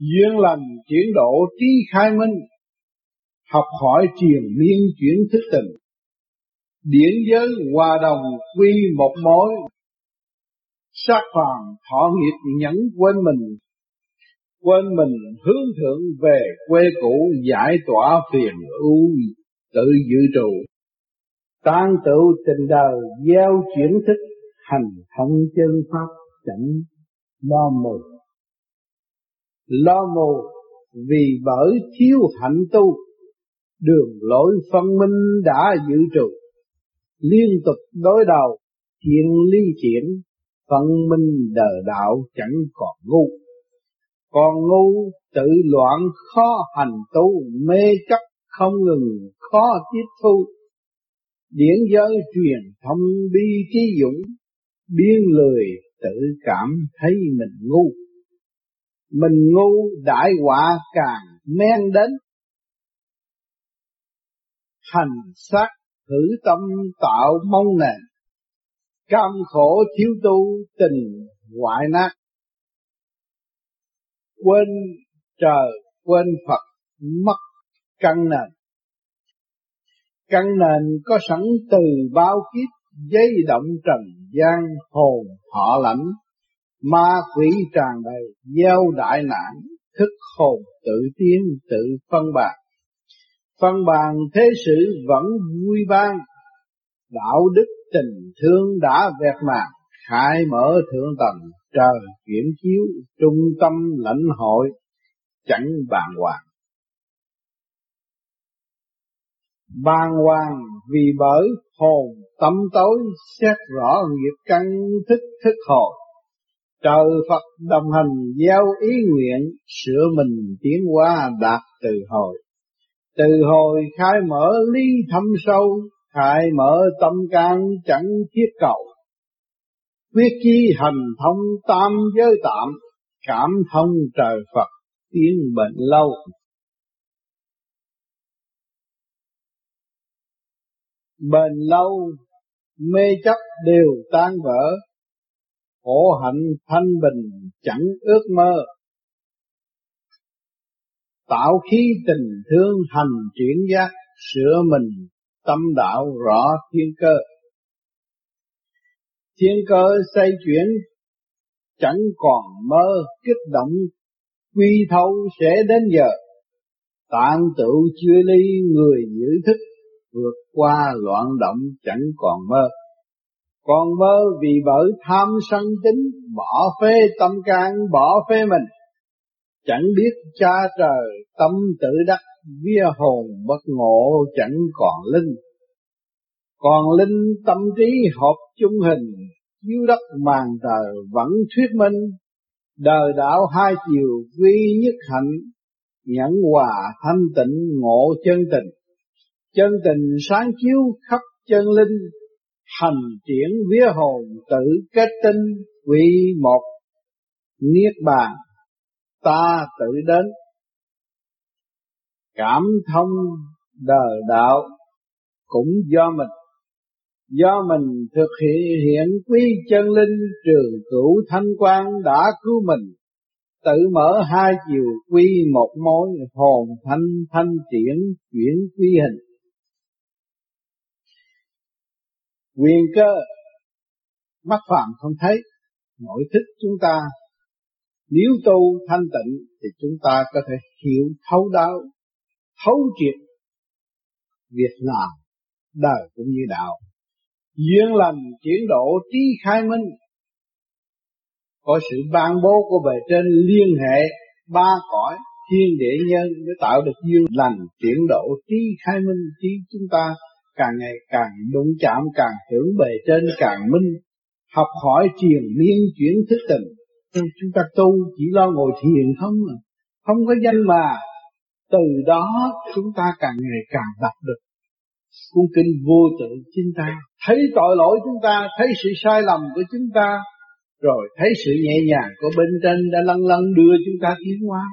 duyên lành, chuyển độ, trí khai minh, học hỏi truyền miên chuyển thức tình. Điển giới hòa đồng quy một mối sát phàm thọ nghiệp nhẫn quên mình quên mình hướng thượng về quê cũ giải tỏa phiền ưu tự dự trụ tan tựu tình đời, gieo chuyển thức, hành thông chân pháp chẳng lo một lo mù, vì bởi thiếu hạnh tu, đường lối phân minh đã dự trù. Liên tục đối đầu chuyện ly chuyển phân minh đời đạo chẳng còn ngu. Còn ngu, tự loạn khó hành tu, mê chấp không ngừng, khó tiếp thu. Điển giới truyền thông bi trí dũng, biên lười, tự cảm thấy mình ngu mình ngu, đại họa càng men đến. Hành sát thử tâm tạo mong nền. Cam khổ thiếu tu tình hoại nát quên trời, quên Phật, mất căn nền. Căn nền có sẵn từ bao kiếp, dây động trần gian hồn họ lãnh ma quỷ tràn đầy, gieo đại nạn, thức hồn tự tiến, tự phân bàn phân bàn thế sự vẫn vui ban đạo đức tình thương đã vẹt màn khai mở thượng tầng, trời chuyển chiếu trung tâm lãnh hội, chẳng bàn hoàng. Bàn hoàng vì bởi hồn tâm tối, xét rõ nghiệp căn, thức thức hồn trời Phật đồng hành gieo ý nguyện sửa mình tiến hóa đạt từ hồi. Từ hồi khai mở lý thâm sâu, khai mở tâm can chẳng thiết cầu. Quyết chi hành thông tam giới tạm, cảm thông trời Phật tiến bệnh lâu. Bền lâu, mê chấp đều tan vỡ khổ hạnh thanh bình chẳng ước mơ. Tạo khí tình thương hành chuyển giác, sửa mình tâm đạo rõ thiên cơ. Thiên cơ xây chuyển, chẳng còn mơ kích động. Quy thâu sẽ đến giờ, tạng tự chưa ly người giữ thức, vượt qua loạn động chẳng còn mơ còn mơ vì bởi tham sân tính bỏ phê tâm can, bỏ phê mình. Chẳng biết cha trời, tâm tự đắc, vía hồn bất ngộ chẳng còn linh. Còn linh tâm trí hợp chung hình, chiếu đất màn trời vẫn thuyết minh. Đời đạo hai chiều duy nhất hạnh, nhẫn hòa thanh tịnh ngộ chân tình. Chân tình sáng chiếu khắp chân linh hành triển vía hồn tự kết tinh quy một. Niết bàn, ta tự đến. Cảm thông đời đạo, cũng do mình. Do mình thực hiện hiện quy chân linh trường cửu thanh quan đã cứu mình. Tự mở hai chiều quy một mối, hồn thanh thanh triển chuyển quy hình. Quyền cơ, mắt phàm không thấy, nội thức chúng ta. Nếu tu thanh tịnh thì chúng ta có thể hiểu thấu đáo, thấu triệt việc làm, đời cũng như đạo. Duyên lành, chuyển độ, trí khai minh, có sự ban bố của bề trên liên hệ ba cõi, thiên địa nhân để tạo được duyên lành, chuyển độ, trí khai minh, trí chúng ta càng ngày càng đụng chạm, càng tưởng bề trên, càng minh. Học hỏi truyền miên chuyển thức tình chúng ta tu chỉ lo ngồi thiền không à. Không có danh mà. Từ đó chúng ta càng ngày càng đọc được. Cuốn kinh vô tự chính ta. Thấy tội lỗi chúng ta, thấy sự sai lầm của chúng ta. Rồi thấy sự nhẹ nhàng của bên trên đã lăn lăn đưa chúng ta tiến hóa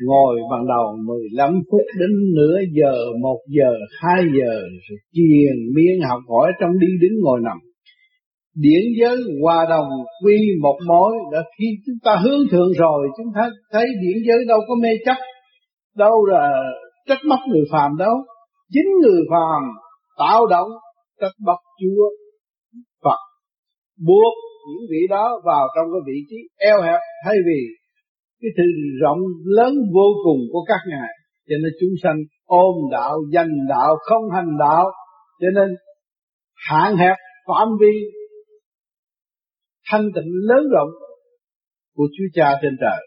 ngồi ban đầu 15 phút đến nửa giờ, một giờ, hai giờ, rồi chiền miên học hỏi trong đi đứng ngồi nằm. điển giới hòa đồng quy một mối đã khi chúng ta hướng thượng rồi chúng ta thấy điển giới đâu có mê chấp đâu là trách móc người phàm đâu chính người phàm tạo động trách móc chúa phật buộc những vị đó vào trong cái vị trí eo hẹp thay vì cái sự rộng lớn vô cùng của các ngài cho nên chúng sanh ôm đạo danh đạo không hành đạo cho nên hạn hẹp phạm vi thanh tịnh lớn rộng của Chúa Cha trên trời.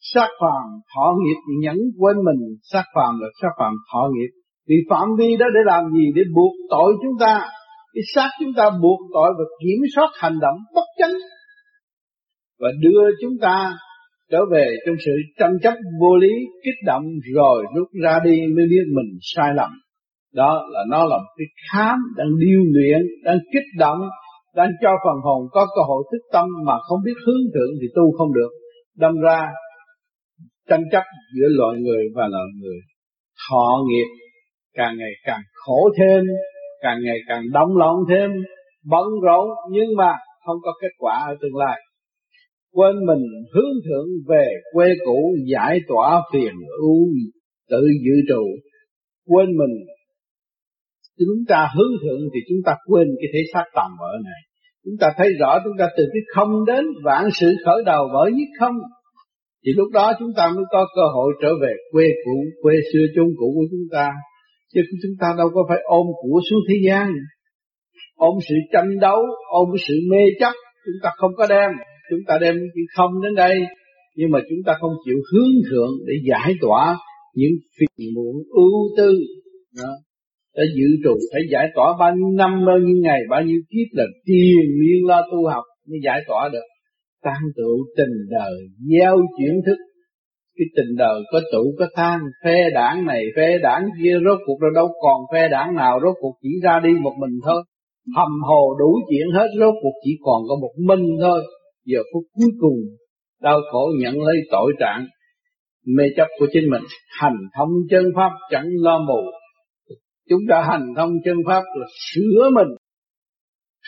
Sát phàm thọ nghiệp nhẫn quên mình, sát phàm là sát phàm thọ nghiệp. Vì phạm vi đó để làm gì? Để buộc tội chúng ta. Cái xác chúng ta buộc tội và kiểm soát hành động bất chánh. Và đưa chúng ta trở về trong sự tranh chấp vô lý, kích động rồi rút ra đi mới biết mình sai lầm. Đó là nó là một cái khám đang điêu luyện, đang kích động, đang cho phần hồn có cơ hội thức tâm mà không biết hướng thượng thì tu không được. Đâm ra tranh chấp giữa loài người và loài người. Thọ nghiệp càng ngày càng khổ thêm, càng ngày càng đóng lòng thêm, bận rộn nhưng mà không có kết quả ở tương lai. Quên mình hướng thượng về quê cũ giải tỏa phiền ưu tự dự trụ. Quên mình chúng ta hướng thượng thì chúng ta quên cái thế xác tầm ở này. Chúng ta thấy rõ chúng ta từ cái không đến vạn sự khởi đầu bởi nhất không. Thì lúc đó chúng ta mới có cơ hội trở về quê cũ, quê xưa chung cũ của chúng ta. Chứ chúng ta đâu có phải ôm của xuống thế gian. Ôm sự tranh đấu, ôm sự mê chấp, chúng ta không có đem. Chúng ta đem chữ không đến đây. Nhưng mà chúng ta không chịu hướng thượng để giải tỏa những phiền muộn ưu tư. Đó đã dự trù phải giải tỏa bao nhiêu năm, bao nhiêu ngày, bao nhiêu kiếp là tiền miên lo tu học mới giải tỏa được tăng tụ tình đời, gieo chuyển thức cái tình đời có tụ có than phe đảng này phe đảng kia, rốt cuộc rồi đâu còn phe đảng nào, rốt cuộc chỉ ra đi một mình thôi hầm hồ đủ chuyện hết, rốt cuộc chỉ còn có một mình thôi giờ phút cuối cùng đau khổ nhận lấy tội trạng mê chấp của chính mình. Hành thông chân pháp chẳng lo mù. Chúng ta hành thông chân pháp là sửa mình.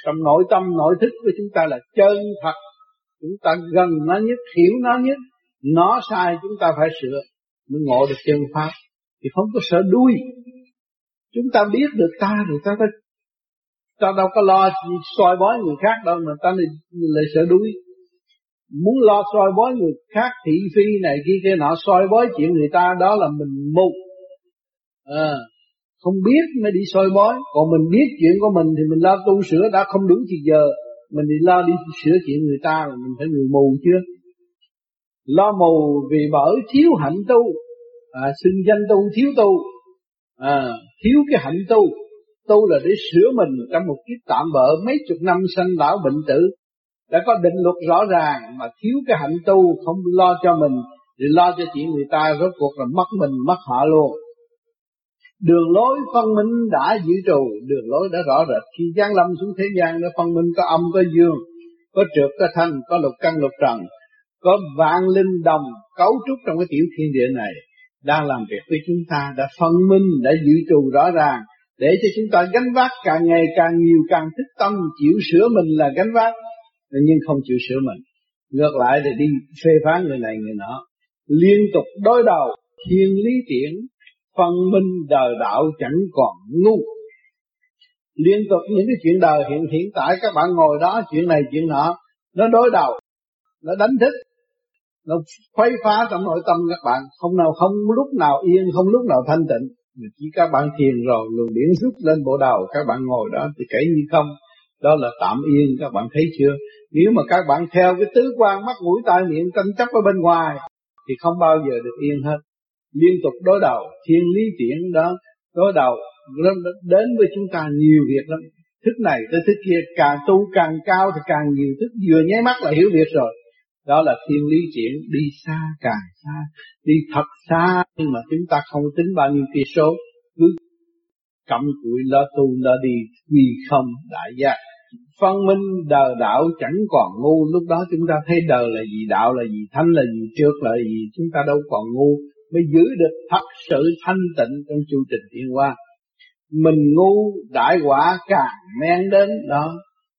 Trong nội tâm nội thức của chúng ta là chân thật. Chúng ta gần nó nhất hiểu nó nhất. Nó sai chúng ta phải sửa. Mới ngộ được chân pháp. Thì không có sợ đuôi. Chúng ta biết được ta rồi ta ta, ta đâu có lo soi bói người khác đâu mà ta lại, lại sợ đuôi muốn lo soi bói người khác thị phi này kia kia nọ soi bói chuyện người ta đó là mình mù. À, không biết mới đi soi bói. Còn mình biết chuyện của mình thì mình lo tu sửa đã không đúng thì giờ mình đi lo đi sửa chuyện người ta là mình phải người mù chưa lo mù vì bởi thiếu hạnh tu. À, xưng danh tu thiếu tu. À, thiếu cái hạnh tu. Tu là để sửa mình trong một kiếp tạm bỡ mấy chục năm sanh lão bệnh tử đã có định luật rõ ràng mà thiếu cái hạnh tu không lo cho mình thì lo cho chuyện người ta rốt cuộc là mất mình mất họ luôn. Đường lối phân minh đã dự trù, đường lối đã rõ rệt. Khi giáng lâm xuống thế gian đã phân minh có âm có dương, có trượt có thanh, có lục căn lục trần, có vạn linh đồng cấu trúc trong cái tiểu thiên địa này. Đang làm việc với chúng ta đã phân minh đã dự trù rõ ràng để cho chúng ta gánh vác càng ngày càng nhiều càng thức tâm chịu sửa mình là gánh vác nhưng không chịu sửa mình. Ngược lại thì đi phê phán người này người nọ. Liên tục đối đầu, thiên lý tiễn, phân minh đời đạo chẳng còn ngu. Liên tục những cái chuyện đời hiện hiện tại các bạn ngồi đó, chuyện này, chuyện nọ, nó đối đầu, nó đánh thức, nó khuấy phá trong nội tâm các bạn. Không nào, không lúc nào yên, không lúc nào thanh tịnh. Chỉ các bạn thiền rồi, luồng điển rút lên bộ đầu, các bạn ngồi đó thì kể như không đó là tạm yên, các bạn thấy chưa? Nếu mà các bạn theo cái tứ quan mắt mũi tai miệng tranh chấp ở bên ngoài, thì không bao giờ được yên hết. Liên tục đối đầu, thiên lý tiễn đó, đối đầu đến với chúng ta nhiều việc lắm. Thức này tới thức kia, càng tu càng cao thì càng nhiều thức, vừa nháy mắt là hiểu việc rồi. Đó là thiên lý chuyển, đi xa càng xa, đi thật xa, nhưng mà chúng ta không tính bao nhiêu kia số. Cứ cầm cụi lo tu lo đi, vì không đại giác phân minh, đời đạo chẳng còn ngu. Lúc đó chúng ta thấy đời là gì, đạo là gì, thánh là gì, trước là gì, chúng ta đâu còn ngu. Mới giữ được thật sự thanh tịnh trong chu trình thiên qua mình ngu, đại quả càng men đến đó.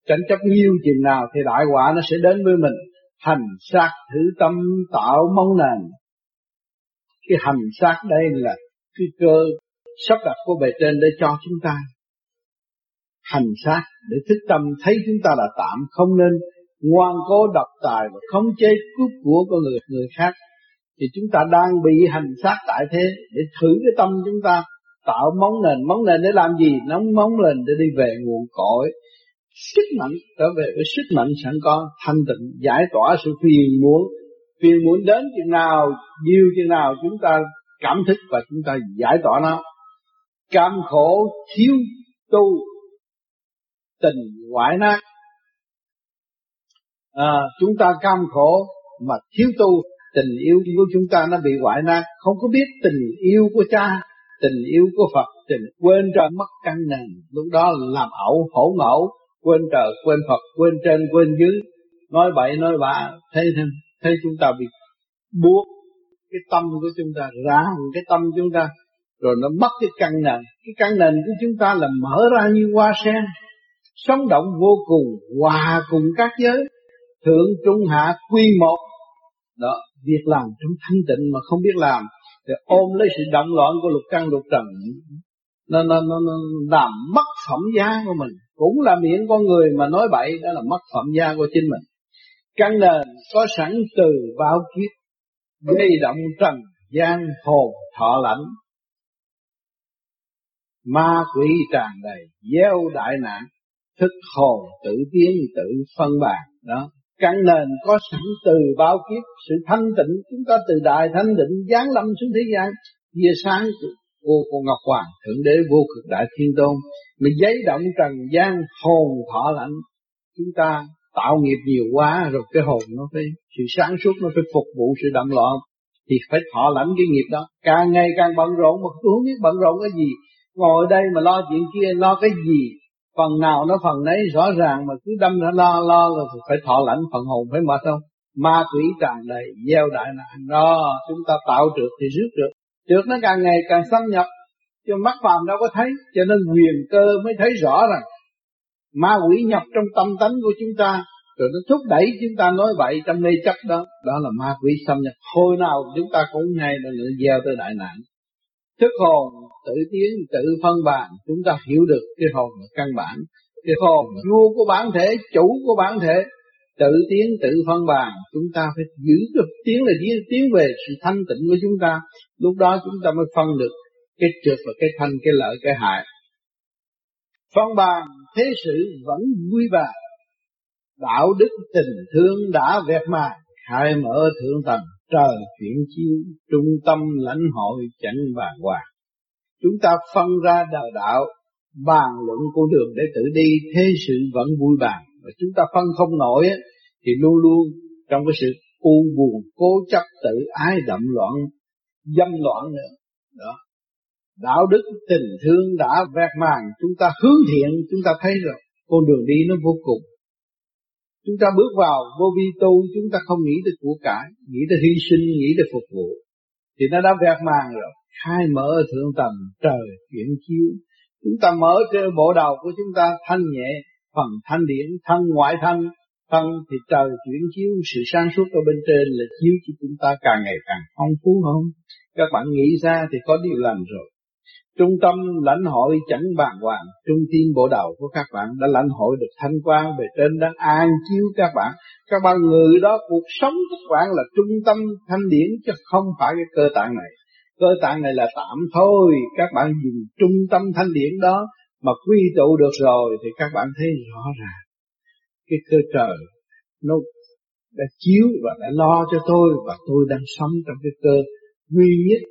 Tranh chấp nhiều chừng nào thì đại quả nó sẽ đến với mình. Hành sát thử tâm tạo mong nền. Cái hành sát đây là cái cơ sắp đặt của bề trên để cho chúng ta hành xác để thức tâm thấy chúng ta là tạm không nên ngoan cố độc tài và khống chế cướp của con người người khác. Thì chúng ta đang bị hành xác tại thế để thử cái tâm chúng ta, tạo móng nền. Móng nền để làm gì? Nóng móng lên để đi về nguồn cội. Sức mạnh, trở về với sức mạnh sẵn có, thanh tịnh, giải tỏa sự phiền muộn. Phiền muộn đến chừng nào, nhiều chừng nào chúng ta cảm thức và chúng ta giải tỏa nó. Cam khổ thiếu tu tình ngoại nát à, chúng ta cam khổ mà thiếu tu tình yêu của chúng ta nó bị ngoại nát không có biết tình yêu của cha tình yêu của Phật tình quên trời mất căn nền. Lúc đó làm ẩu hổ ngẫu quên trời quên Phật quên trên quên dưới. Nói bậy nói bạ thấy thấy, thấy chúng ta bị buộc cái tâm của chúng ta ra cái tâm chúng ta. Rồi nó mất cái căn nền. Cái căn nền của chúng ta là mở ra như hoa sen sống động vô cùng hòa cùng các giới thượng trung hạ quy một. Đó việc làm trong thanh tịnh mà không biết làm thì ôm lấy sự động loạn của lục căn lục trần nó, nó, nó, nó làm mất phẩm giá của mình. Cũng là miệng con người mà nói bậy đó là mất phẩm giá của chính mình. Căn nền có sẵn từ bao kiếp gây động trần gian hồn thọ lãnh. Ma quỷ tràn đầy gieo đại nạn thức hồn tự tiến tự phân bàn đó. Căn nền có sẵn từ bao kiếp, sự thanh tịnh, chúng ta từ đại thanh định giáng lâm xuống thế gian, về sáng của cô Ngọc Hoàng, thượng đế vô cực đại thiên tôn. Mà giấy động trần gian hồn thọ lãnh chúng ta tạo nghiệp nhiều quá rồi cái hồn nó phải, sự sáng suốt nó phải phục vụ sự động loạn, thì phải thọ lãnh cái nghiệp đó. Càng ngày càng bận rộn, mà tôi không biết bận rộn cái gì. Ngồi đây mà lo chuyện kia, lo cái gì? Phần nào nó phần nấy rõ ràng mà cứ đâm ra lo lo là phải thọ lãnh phần hồn, phải mệt không? Ma quỷ tràn đầy, gieo đại nạn. Đó, chúng ta tạo trượt thì rước trượt trượt nó càng ngày càng xâm nhập cho mắt phàm đâu có thấy, cho nên quyền cơ mới thấy rõ rằng ma quỷ nhập trong tâm tánh của chúng ta, rồi nó thúc đẩy chúng ta nói vậy trong mê chấp đó. Đó là ma quỷ xâm nhập. Hồi nào chúng ta cũng ngay là gieo tới đại nạn thức hồn tự tiến, tự phân bàn, chúng ta hiểu được cái hồn là căn bản. Cái hồn vua của bản thể, chủ của bản thể. Tự tiến, tự phân bàn, chúng ta phải giữ được tiến là tiến tiến về sự thanh tịnh của chúng ta. Lúc đó chúng ta mới phân được cái trượt và cái thanh, cái lợi, cái hại. Phân bàn, thế sự vẫn vui vẻ. Đạo đức tình thương đã vẹt mài, khai mở thượng tầng trời chuyển chiếu trung tâm lãnh hội chẳng bàn hoàng. Chúng ta phân ra đời đạo, bàn luận con đường để tự đi, thế sự vẫn vui bàn. Và chúng ta phân không nổi thì luôn luôn trong cái sự u buồn, cố chấp, tự ái, đậm loạn, dâm loạn nữa. Đó. Đạo đức, tình thương đã vẹt màn chúng ta hướng thiện, chúng ta thấy rồi, con đường đi nó vô cùng chúng ta bước vào vô vi tu, chúng ta không nghĩ tới của cải, nghĩ tới hy sinh, nghĩ tới phục vụ. Thì nó đã vẹt màn rồi. Khai mở thượng tầng trời chuyển chiếu. Chúng ta mở cái bộ đầu của chúng ta thanh nhẹ, phần thanh điển, thân ngoại thân thân thì trời chuyển chiếu. Sự sáng suốt ở bên trên là chiếu cho chúng ta càng ngày càng phong phú hơn. Các bạn nghĩ ra thì có điều lành rồi. Trung tâm lãnh hội chẳng bàn hoàng, trung tim bộ đầu của các bạn đã lãnh hội được thanh quan về trên đang an chiếu các bạn. Các bạn người đó cuộc sống các bạn là trung tâm thanh điển chứ không phải cái cơ tạng này. Cơ tạng này là tạm thôi, các bạn dùng trung tâm thanh điển đó mà quy tụ được rồi thì các bạn thấy rõ ràng. Cái cơ trời nó đã chiếu và đã lo cho tôi và tôi đang sống trong cái cơ duy nhất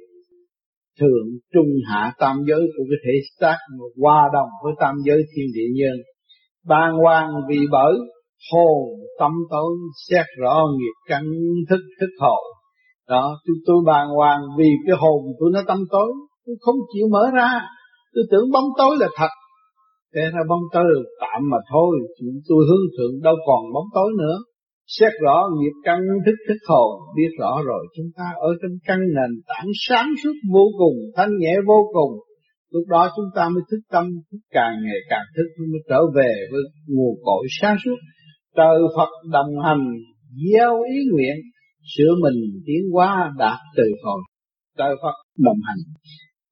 thượng trung hạ tam giới của cái thể xác hòa đồng với tam giới thiên địa nhân. Ban quan vì bởi hồn tâm tối xét rõ nghiệp căn thức thức hồn đó, tôi tôi bàn hoàng vì cái hồn tôi nó tâm tối, tôi không chịu mở ra. Tôi tưởng bóng tối là thật. Thế ra bóng tối là tạm mà thôi, chúng tôi hướng thượng đâu còn bóng tối nữa. Xét rõ nghiệp căn thức thức hồn, biết rõ rồi. Chúng ta ở trong căn nền tảng sáng suốt vô cùng, thanh nhẹ vô cùng, lúc đó chúng ta mới thức tâm thức càng ngày càng thức mới trở về với nguồn cội sáng suốt. Trời Phật đồng hành gieo ý nguyện sửa mình tiến hóa đạt từ hồi. Trời Phật đồng hành.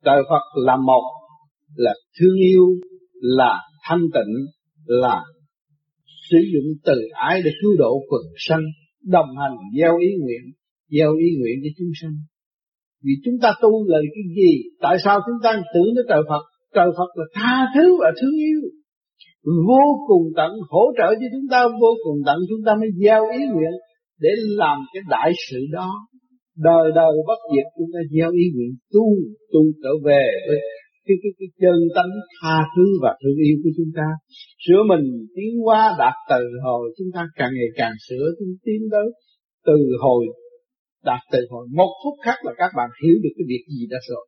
Trời Phật là một là thương yêu là thanh tịnh là sử dụng từ ái để cứu độ quần sanh, đồng hành gieo ý nguyện, gieo ý nguyện cho chúng sanh. Vì chúng ta tu là cái gì? Tại sao chúng ta tưởng tới trời Phật? Trời Phật là tha thứ và thương yêu. Vô cùng tận hỗ trợ cho chúng ta, vô cùng tận chúng ta mới gieo ý nguyện để làm cái đại sự đó. Đời đời bất diệt chúng ta gieo ý nguyện tu tu trở về với cái cái cái chân tánh tha thứ và thương yêu của chúng ta. Sửa mình, tiến hóa đạt từ hồi chúng ta càng ngày càng sửa chúng tiến tới từ hồi đạt từ hồi. Một phút khác là các bạn hiểu được cái việc gì đã rồi.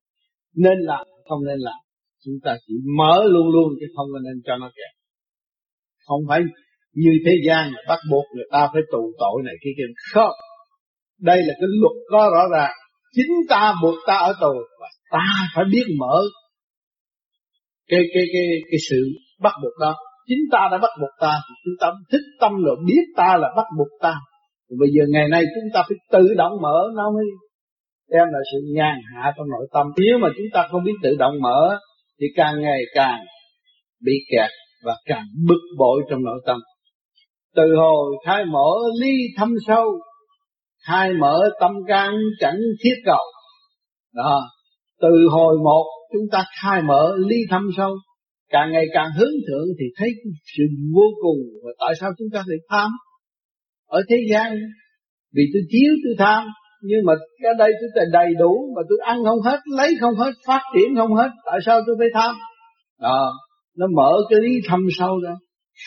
Nên làm, không nên làm. Chúng ta chỉ mở luôn luôn chứ không nên cho nó kẹt. Không phải như thế gian bắt buộc người ta phải tù tội này kia kia. Không. Đây là cái luật có rõ ràng. Chính ta buộc ta ở tù và ta phải biết mở cái cái cái cái sự bắt buộc đó chính ta đã bắt buộc ta chúng ta thích tâm rồi biết ta là bắt buộc ta. Bây giờ ngày nay chúng ta phải tự động mở nó mới đem lại sự nhàn hạ trong nội tâm. Nếu mà chúng ta không biết tự động mở thì càng ngày càng bị kẹt và càng bực bội trong nội tâm. Từ hồi khai mở ly thâm sâu, khai mở tâm can chẳng thiết cầu. Đó. Từ hồi một chúng ta khai mở ly thâm sâu. Càng ngày càng hướng thượng thì thấy sự vô cùng. Và tại sao chúng ta lại tham? Ở thế gian, vì tôi thiếu tôi tham. Nhưng mà cái đây tôi đầy đủ, mà tôi ăn không hết, lấy không hết, phát triển không hết. Tại sao tôi phải tham? Đó, nó mở cái lý thâm sâu ra.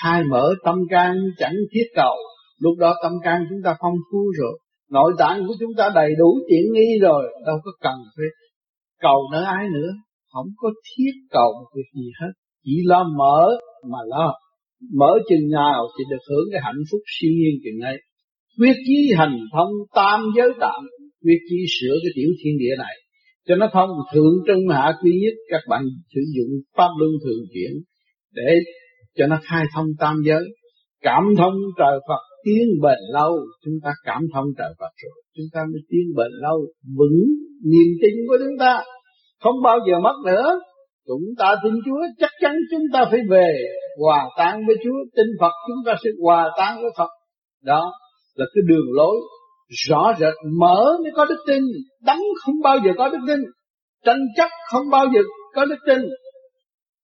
Khai mở tâm can chẳng thiết cầu. Lúc đó tâm can chúng ta phong phú rồi. Nội tạng của chúng ta đầy đủ tiện nghi rồi. Đâu có cần phải cầu nữa ai nữa không có thiết cầu một việc gì hết. Chỉ lo mở mà lo. Mở chừng nào thì được hưởng cái hạnh phúc siêu nhiên chừng ấy. Quyết chí hành thông tam giới tạm quyết chí sửa cái tiểu thiên địa này. Cho nó thông thượng trung hạ quy nhất, các bạn sử dụng pháp luân thường chuyển để cho nó khai thông tam giới. Cảm thông trời Phật, tiến bền lâu. Chúng ta cảm thông trời Phật rồi. Chúng ta mới tiến bền lâu. Vững niềm tin của chúng ta không bao giờ mất nữa. Chúng ta tin Chúa, chắc chắn chúng ta phải về hòa tan với Chúa. Tin Phật, chúng ta sẽ hòa tan với Phật. Đó là cái đường lối rõ rệt, mở mới có đức tin. Đắng không bao giờ có đức tin. Tranh chấp không bao giờ có đức tin.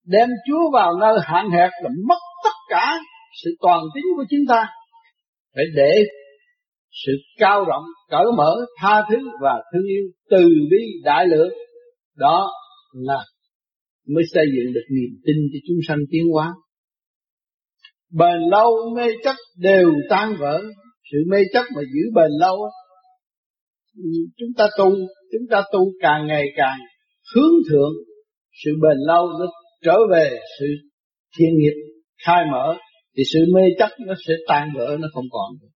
Đem Chúa vào nơi hạn hẹp là mất tất cả sự toàn tính của chúng ta. Phải để sự cao rộng, cởi mở tha thứ và thương yêu từ bi đại lượng đó là mới xây dựng được niềm tin cho chúng sanh tiến hóa. Bền lâu mê chấp đều tan vỡ. Sự mê chấp mà giữ bền lâu chúng ta tu chúng ta tu càng ngày càng hướng thượng. Sự bền lâu nó trở về sự thiên nghiệp khai mở thì sự mê chấp nó sẽ tan vỡ nó không còn nữa.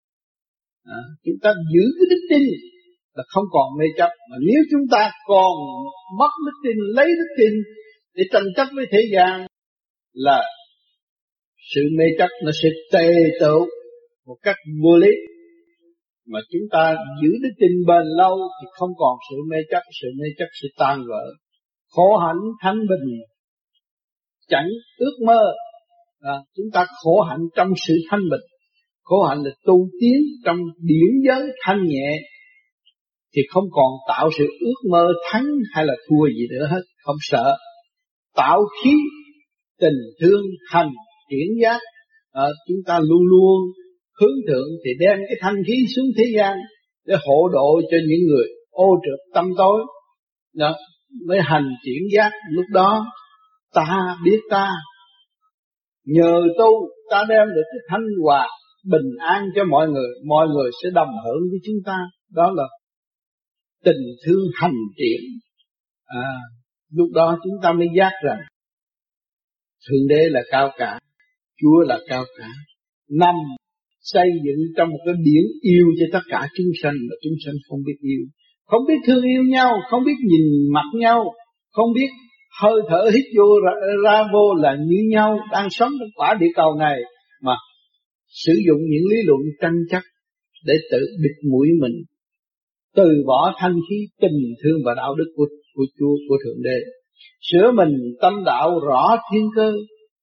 À, chúng ta giữ cái đức tin là không còn mê chấp. Mà nếu chúng ta còn mất đức tin lấy đức tin để tranh chấp với thế gian là sự mê chấp nó sẽ tê tụ một cách vô lý. Mà chúng ta giữ đức tin bền lâu thì không còn sự mê chấp sự mê chấp sẽ tan vỡ. Khổ hạnh thanh bình chẳng ước mơ. À, chúng ta khổ hạnh trong sự thanh bình. Khổ hạnh là tu tiến trong điển giới thanh nhẹ thì không còn tạo sự ước mơ thắng hay là thua gì nữa hết. Không sợ. Tạo khí tình thương hành chuyển giác. À, chúng ta luôn luôn hướng thượng thì đem cái thanh khí xuống thế gian để hộ độ cho những người ô trượt tâm tối. Đó mới hành chuyển giác. Lúc đó ta biết ta. Nhờ tu ta đem được cái thanh hòa bình an cho mọi người. Mọi người sẽ đồng hưởng với chúng ta. Đó là tình thương hành triển. À, lúc đó chúng ta mới giác rằng thượng đế là cao cả chúa là cao cả. Năm xây dựng trong một cái biển yêu cho tất cả chúng sanh mà chúng sanh không biết yêu. Không biết thương yêu nhau không biết nhìn mặt nhau không biết hơi thở hít vô ra, ra vô là như nhau đang sống trong quả địa cầu này mà sử dụng những lý luận tranh chấp để tự bịt mũi mình từ bỏ thanh khí, tình thương và đạo đức của của Chúa, của Thượng Đế. Sửa mình tâm đạo rõ thiên cơ,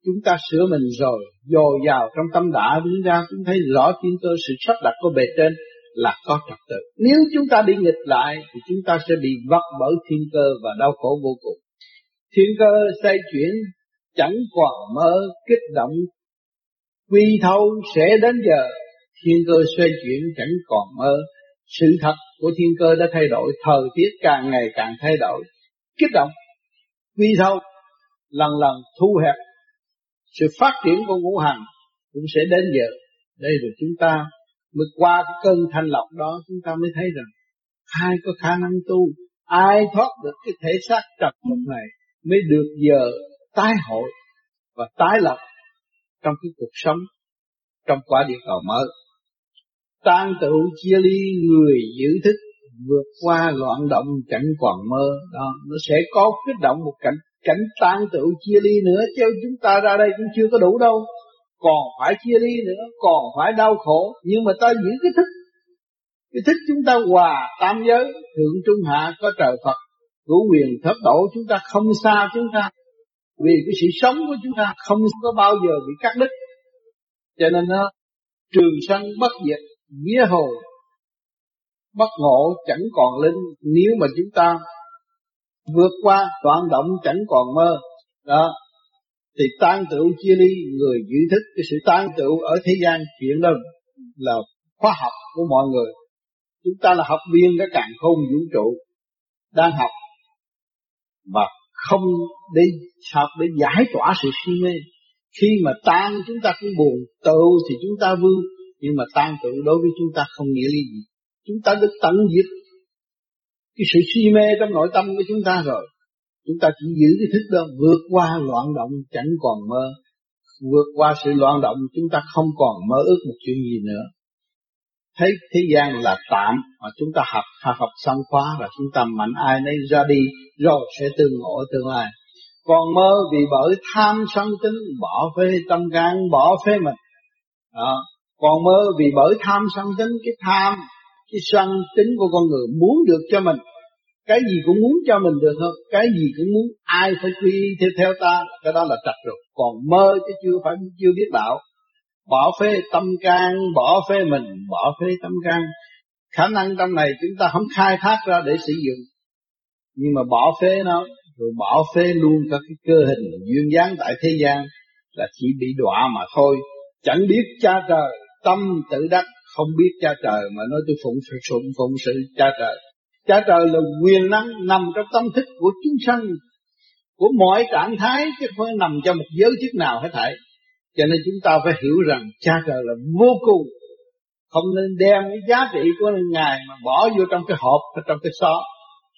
chúng ta sửa mình rồi, dồi dào trong tâm đạo, chúng ta chúng thấy rõ thiên cơ, sự sắp đặt của bề trên là có trật tự. Nếu chúng ta đi nghịch lại, thì chúng ta sẽ bị vấp bởi thiên cơ và đau khổ vô cùng. Thiên cơ xoay chuyển, chẳng còn mơ, kích động, quy thâu, sẽ đến giờ. Thiên cơ xoay chuyển, chẳng còn mơ sự thật của thiên cơ đã thay đổi, thời tiết càng ngày càng thay đổi. Kích động, quy thâu, lần lần thu hẹp. Sự phát triển của ngũ hành cũng sẽ đến giờ. Đây rồi chúng ta mới qua cái cơn thanh lọc đó, chúng ta mới thấy rằng ai có khả năng tu, ai thoát được cái thể xác trật vật này mới được giờ tái hội và tái lập trong cái cuộc sống, trong quả địa cầu mới tan tự chia ly người giữ thức, vượt qua loạn động cảnh còn mơ. Đó, nó sẽ có kích động một cảnh cảnh tan tự chia ly nữa, chứ chúng ta ra đây cũng chưa có đủ đâu. Còn phải chia ly nữa, còn phải đau khổ. Nhưng mà ta giữ cái thức. Cái thức chúng ta hòa tam giới, thượng trung hạ, có trời Phật cửu quyền thất độ chúng ta không xa chúng ta. Vì cái sự sống của chúng ta không có bao giờ bị cắt đứt. Cho nên nó trường sanh bất diệt nghĩa hồn. Bất ngộ chẳng còn linh, nếu mà chúng ta vượt qua đoạn động chẳng còn mơ, đó, thì tan tựu chia ly, người giữ thức, cái sự tan tựu ở thế gian chuyện đó là khoa học của mọi người. Chúng ta là học viên cái càng khôn vũ trụ, đang học và không đi, học để giải tỏa sự si mê. Khi mà tan chúng ta cũng buồn tựu thì chúng ta vui nhưng mà tan tự đối với chúng ta không nghĩa lý gì. Chúng ta được tận diệt. Cái sự si mê trong nội tâm của chúng ta rồi. Chúng ta chỉ giữ cái thức đó vượt qua loạn động chẳng còn mơ. Vượt qua sự loạn động, chúng ta không còn mơ ước một chuyện gì nữa. Thấy thế gian là tạm mà chúng ta học học học xong khóa và chúng ta mạnh ai nấy ra đi, rồi sẽ tương ngộ tương lai. Còn mơ vì bởi tham sân tính, bỏ phê tâm can, bỏ phê mình. Đó còn mơ vì bởi tham sân tính, cái tham, cái sân tính của con người muốn được cho mình. Cái gì cũng muốn cho mình được hơn cái gì cũng muốn, ai phải quy theo theo ta, cái đó là trật rồi. Còn mơ chứ chưa phải, chưa biết đạo bỏ phê tâm can, bỏ phê mình, bỏ phê tâm can. Khả năng trong này chúng ta không khai thác ra để sử dụng. Nhưng mà bỏ phê nó, rồi bỏ phê luôn các cái cơ hình duyên dáng tại thế gian là chỉ bị đọa mà thôi. Chẳng biết cha trời tâm tự đắc, không biết cha trời mà nói tôi phụng sự, phụng phụng sự cha trời. Cha trời là quyền năng nằm trong tâm thức của chúng sanh, của mọi trạng thái, chứ không phải nằm trong một giới chức nào hết thảy. Cho nên chúng ta phải hiểu rằng cha trời là vô cùng. Không nên đem cái giá trị của ngài mà bỏ vô trong cái hộp trong cái xó.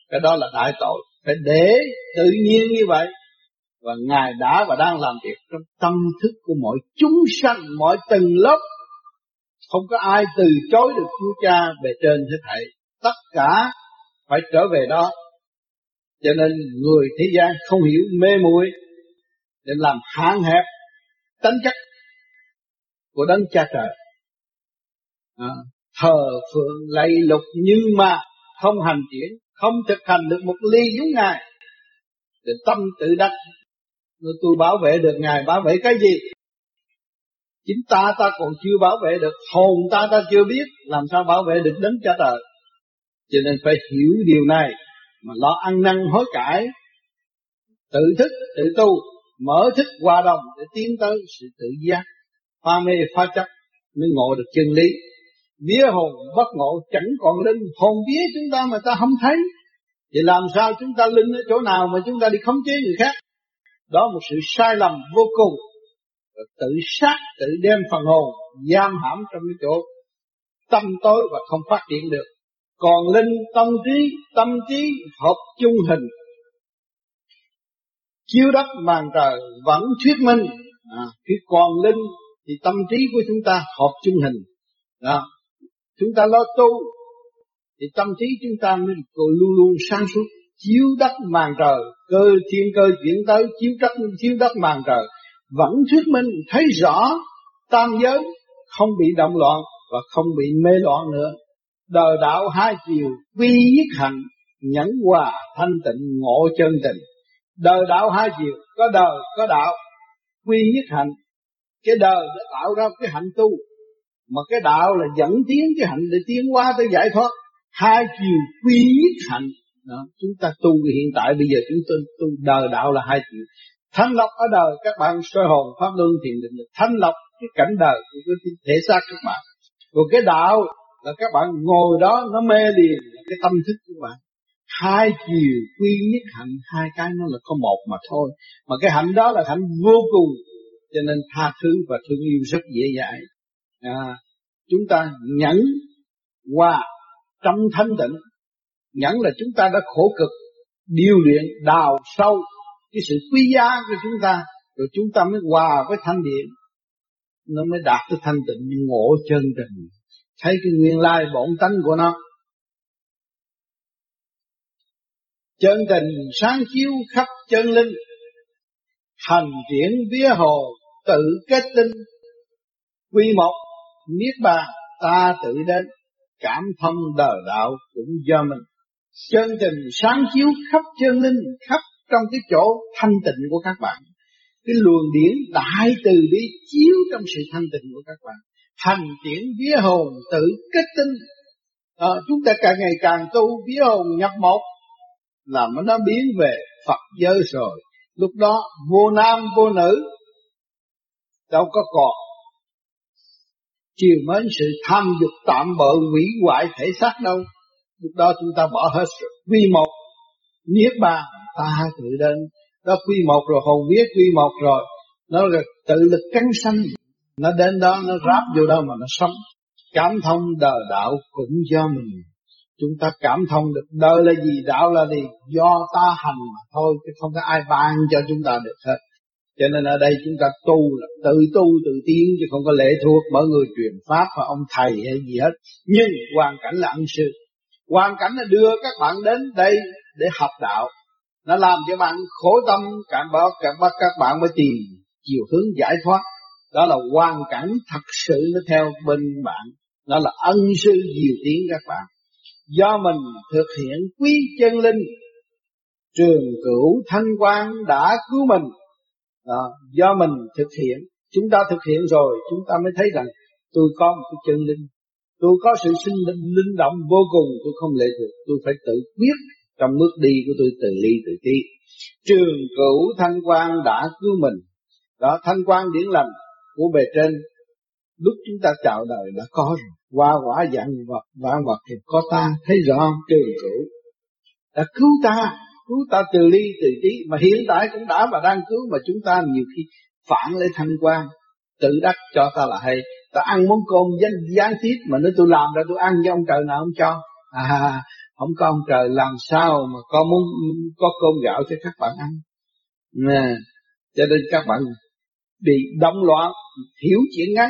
Cái đó là đại tội. Phải để tự nhiên như vậy. Và ngài đã và đang làm việc trong tâm thức của mọi chúng sanh, mọi tầng lớp không có ai từ chối được Chúa Cha về trên thế thảy. Tất cả phải trở về đó. Cho nên người thế gian không hiểu mê muội để làm hạn hẹp tính chất của đấng cha trời. À, thờ phượng lạy lục nhưng mà không hành triển không thực hành được một ly giống ngài. Để tâm tự đắc tôi bảo vệ được ngài bảo vệ cái gì? Chính ta ta còn chưa bảo vệ được. Hồn ta ta chưa biết. Làm sao bảo vệ được đến cha trời? Cho nên phải hiểu điều này. Mà lo ăn năn hối cải. Tự thức, tự tu. Mở thức hòa đồng để tiến tới sự tự giác. Pha mê, pha chấp mới ngộ được chân lý. Vía hồn bất ngộ chẳng còn linh. Hồn vía chúng ta mà ta không thấy. Thì làm sao chúng ta linh ở chỗ nào mà chúng ta đi khống chế người khác? Đó một sự sai lầm vô cùng tự sát tự đem phần hồn giam hãm trong cái chỗ tâm tối và không phát triển được. Còn linh tâm trí tâm trí hợp chung hình. Chiếu đất màn trời vẫn thuyết minh. À, khi còn linh thì tâm trí của chúng ta hợp chung hình. Đó. chúng ta lo tu thì tâm trí chúng ta mới luôn luôn sáng suốt. Chiếu đất màn trời cơ thiên cơ chuyển tới chiếu đất chiếu đất màn trời vẫn thuyết minh, thấy rõ tam giới, không bị động loạn và không bị mê loạn nữa. Đời đạo hai chiều, quy nhất hạnh, nhẫn hòa, thanh tịnh, ngộ chân tình. Đời đạo hai chiều, có đời, có đạo, quy nhất hạnh. Cái đời đã tạo ra cái hạnh tu, mà cái đạo là dẫn tiến cái hạnh để tiến qua tới giải thoát. Hai chiều, quy nhất hạnh. Đó, chúng ta tu hiện tại, bây giờ chúng tôi tu, đời đạo là hai chiều thanh lọc ở đời các bạn soi hồn pháp luân thiền định thanh lọc cái cảnh đời của cái thể xác các bạn. Rồi cái đạo là các bạn ngồi đó nó mê liền cái tâm thức của bạn. Hai chiều quy nhất hạnh hai cái nó là có một mà thôi. Mà cái hạnh đó là hạnh vô cùng cho nên tha thứ và thương yêu rất dễ dãi. À, chúng ta nhẫn qua trong thanh tịnh. Nhẫn là chúng ta đã khổ cực điều luyện đào sâu cái sự quý giá của chúng ta, rồi chúng ta mới hòa với thanh điện. Nó mới đạt tới thanh tịnh ngộ chân tình. Thấy cái nguyên lai bổn tánh của nó. Chân tình sáng chiếu khắp chân linh. Hành triển vía hồ, tự kết tinh. Quy một niết bàn, ta tự đến. Cảm thông đời đạo cũng do mình. Chân tình sáng chiếu khắp chân linh, khắp trong cái chỗ thanh tịnh của các bạn. Cái luồng điển đại từ bi chiếu trong sự thanh tịnh của các bạn. Thành triển vía hồn tự kết tinh. À, chúng ta càng ngày càng tu vía hồn nhập một là nó biến về Phật giới rồi. Lúc đó vô nam vô nữ đâu có còn. Chiều mến sự tham dục tạm bợ hủy hoại thể xác đâu. Lúc đó chúng ta bỏ hết rồi. Quy một niết bàn, ta tự đến đó quy một rồi, hồn vía quy một rồi. Nó là tự lực cánh sanh. Nó đến đó, nó ráp vô đó mà nó sống. Cảm thông đời đạo cũng do mình. Chúng ta cảm thông được đời là gì, đạo là gì? Do ta hành mà thôi, chứ không có ai ban cho chúng ta được hết. Cho nên ở đây chúng ta tu là tự tu tự tiến, chứ không có lệ thuộc bởi người truyền pháp và ông thầy hay gì hết. Nhưng hoàn cảnh là ân sư hoàn cảnh nó đưa các bạn đến đây để học đạo. Nó làm cho bạn khổ tâm cảm báo cảm bắt các bạn mới tìm chiều hướng giải thoát. Đó là hoàn cảnh thật sự nó theo bên bạn. Đó là ân sư diệu tiến các bạn. Do mình thực hiện quý chân linh trường cửu thanh quan đã cứu mình. Đó, do mình thực hiện chúng ta thực hiện rồi chúng ta mới thấy rằng tôi có một cái chân linh tôi có sự sinh linh, động vô cùng tôi không lệ thuộc tôi phải tự biết trong bước đi của tôi từ ly từ tí trường cửu thanh quan đã cứu mình. Đó thanh quan điển lành của bề trên lúc chúng ta chào đời đã có rồi. Qua quả dạng vật vạn vật thì có ta thấy rõ trường cửu đã cứu ta cứu ta từ ly từ tí mà hiện tại cũng đã và đang cứu mà chúng ta nhiều khi phản lấy thanh quan tự đắc cho ta là hay ta ăn món cơm gián, gián tiếp mà nếu tôi làm ra tôi ăn với ông trời nào không cho? À không có ông trời làm sao mà có muốn có cơm gạo cho các bạn ăn? Nè cho nên các bạn bị động loạn hiểu chuyện ngắn.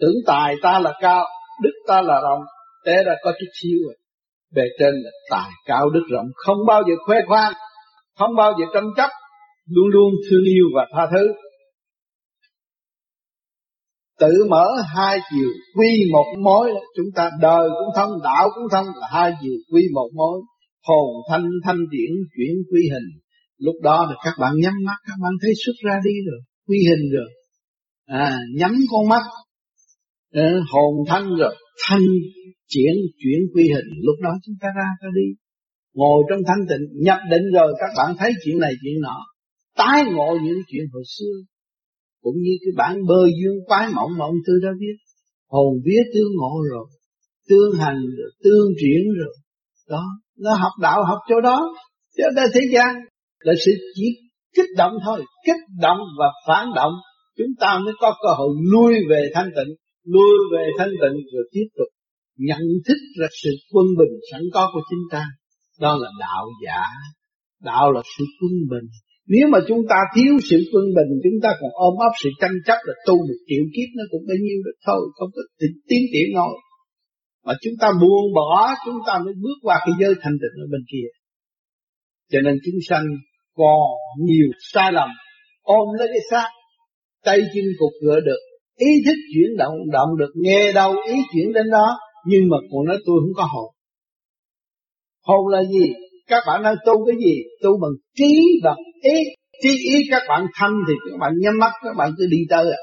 Tưởng tài ta là cao đức ta là rộng. Té ra có chút xíu rồi. Bề trên là tài cao đức rộng. Không bao giờ khoe khoang không bao giờ tranh chấp. Luôn luôn thương yêu và tha thứ tự mở hai chiều quy một mối chúng ta đời cũng thông đạo cũng thông là hai chiều quy một mối. Hồn thanh thanh điển chuyển quy hình. Lúc đó thì các bạn nhắm mắt các bạn thấy xuất ra đi rồi quy hình rồi. À nhắm con mắt. À, hồn thanh rồi thanh chuyển chuyển quy hình. Lúc đó chúng ta ra ra đi. Ngồi trong thanh tịnh nhập định rồi các bạn thấy chuyện này chuyện nọ. Tái ngộ những chuyện hồi xưa cũng như cái bản bơ dương quái mộng mà ông tư đã viết. Hồn vía tương ngộ rồi, tương hành rồi, tương triển rồi. Đó, nó học đạo học chỗ đó. Chứ ở thế gian là sự chỉ kích động thôi, kích động và phản động. Chúng ta mới có cơ hội lui về thanh tịnh, lui về thanh tịnh rồi tiếp tục nhận thức ra sự quân bình sẵn có của chúng ta. Đó là đạo giả. Đạo là sự quân bình nếu mà chúng ta thiếu sự quân bình, chúng ta còn ôm ấp sự tranh chấp là tu một triệu kiếp nó cũng bấy nhiêu được thôi, không có tiến triển nổi. Mà chúng ta buông bỏ, chúng ta mới bước qua cái giới thanh tịnh ở bên kia. Cho nên chúng sanh còn nhiều sai lầm, ôm lấy cái xác, tay chân cục gỡ được, ý thức chuyển động động được, nghe đâu ý chuyển đến đó, nhưng mà còn nói tôi không có hồn. Hồn là gì? Các bạn đang tu cái gì? Tu bằng trí và ý. Trí ý các bạn thanh thì các bạn nhắm mắt các bạn cứ đi tới à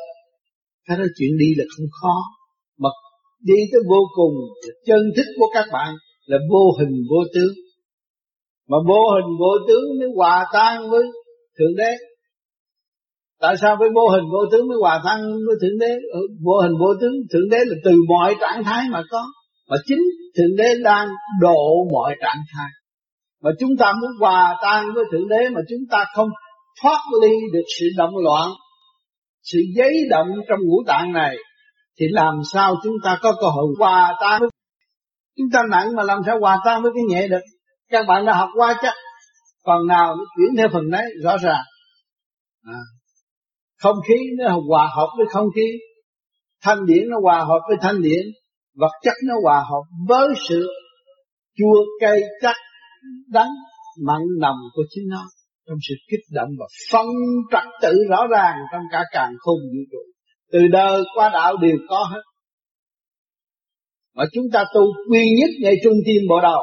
cái đó chuyện đi là không khó. Mà đi tới vô cùng chân thức của các bạn là vô hình vô tướng. Mà vô hình vô tướng mới hòa tan với thượng đế. Tại sao với vô hình vô tướng mới hòa tan với thượng đế? Ừ, vô hình vô tướng thượng đế là từ mọi trạng thái mà có. Mà chính thượng đế đang độ mọi trạng thái mà chúng ta muốn hòa tan với thượng đế mà chúng ta không thoát ly được sự động loạn, sự giấy động trong ngũ tạng này, thì làm sao chúng ta có cơ hội hòa tan với chúng ta nặng mà làm sao hòa tan với cái nhẹ được? Các bạn đã học qua chắc. Phần nào nó chuyển theo phần đấy, rõ ràng. À. không khí nó hòa hợp với không khí. Thanh điển nó hòa hợp với thanh điển. Vật chất nó hòa hợp với sự chua cay chắc đắng mặn nồng của chính nó. Trong sự kích động và phân trật tự rõ ràng trong cả càng khôn vũ trụ. Từ đời qua đạo đều có hết. Mà chúng ta tu quy nhất ngay trung tim bộ đầu,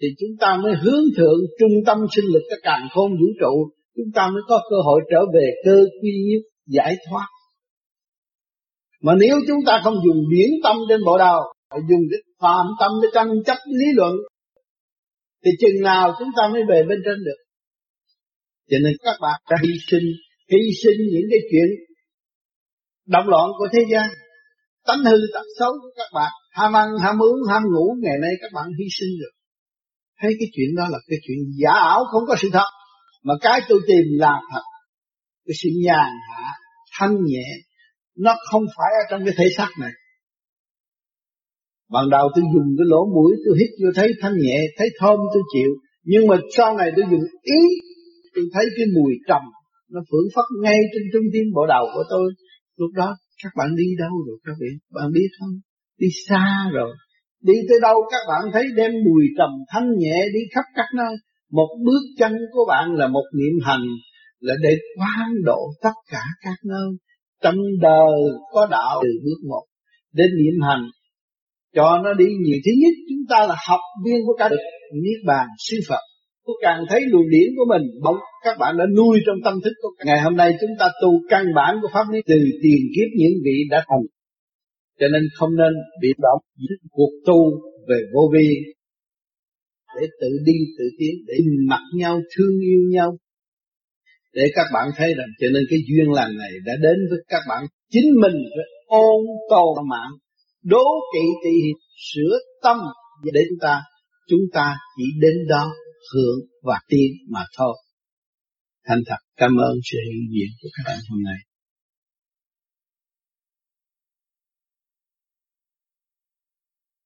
thì chúng ta mới hướng thượng trung tâm sinh lực các càng khôn vũ trụ. Chúng ta mới có cơ hội trở về cơ quy nhất, giải thoát. Mà nếu chúng ta không dùng điển tâm trên bộ đầu, phải dùng cái phạm tâm để tranh chấp lý luận thì chừng nào chúng ta mới về bên trên được. Cho nên các bạn đã hy sinh hy sinh những cái chuyện động loạn của thế gian. Tánh hư tật xấu của các bạn, ham ăn, ham uống, ham ngủ, ngày nay các bạn hy sinh được. Thấy cái chuyện đó là cái chuyện giả ảo, không có sự thật. Mà cái tôi tìm là thật. Cái sự nhàn hạ, thanh nhẹ, nó không phải ở trong cái thể xác này ban đầu tôi dùng cái lỗ mũi, tôi hít vô thấy thanh nhẹ, thấy thơm, tôi chịu. Nhưng mà sau này tôi dùng ý, tôi thấy cái mùi trầm, nó phưởng phất ngay trên trung tim bộ đầu của tôi. Lúc đó, các bạn đi đâu rồi các vị? Bạn biết không? Đi xa rồi. Đi tới đâu các bạn thấy đem mùi trầm thanh nhẹ đi khắp các nơi. Một bước chân của bạn là một niệm hành, là để quán độ tất cả các nơi. Trong đời có đạo từ bước một đến niệm hành cho nó đi nhiều thứ nhất, chúng ta là học viên của cả niết bàn, sư Phật. Tôi càng thấy luồng điển của mình bỗng các bạn đã nuôi trong tâm thức của ngày hôm nay chúng ta tu căn bản của pháp lý, từ tiền kiếp những vị đã thành. Cho nên không nên bị động cuộc tu về vô vi, để tự đi, tự tiến, để mặc nhau, thương yêu nhau. Để các bạn thấy rằng cho nên cái duyên lành này đã đến với các bạn, chính mình phải ôn tồn mạng đố kỵ tỳ sửa tâm để chúng ta. Chúng ta chỉ đến đó hưởng và tiên mà thôi. Thành thật, cảm ơn sự hiện diện của các bạn hôm nay.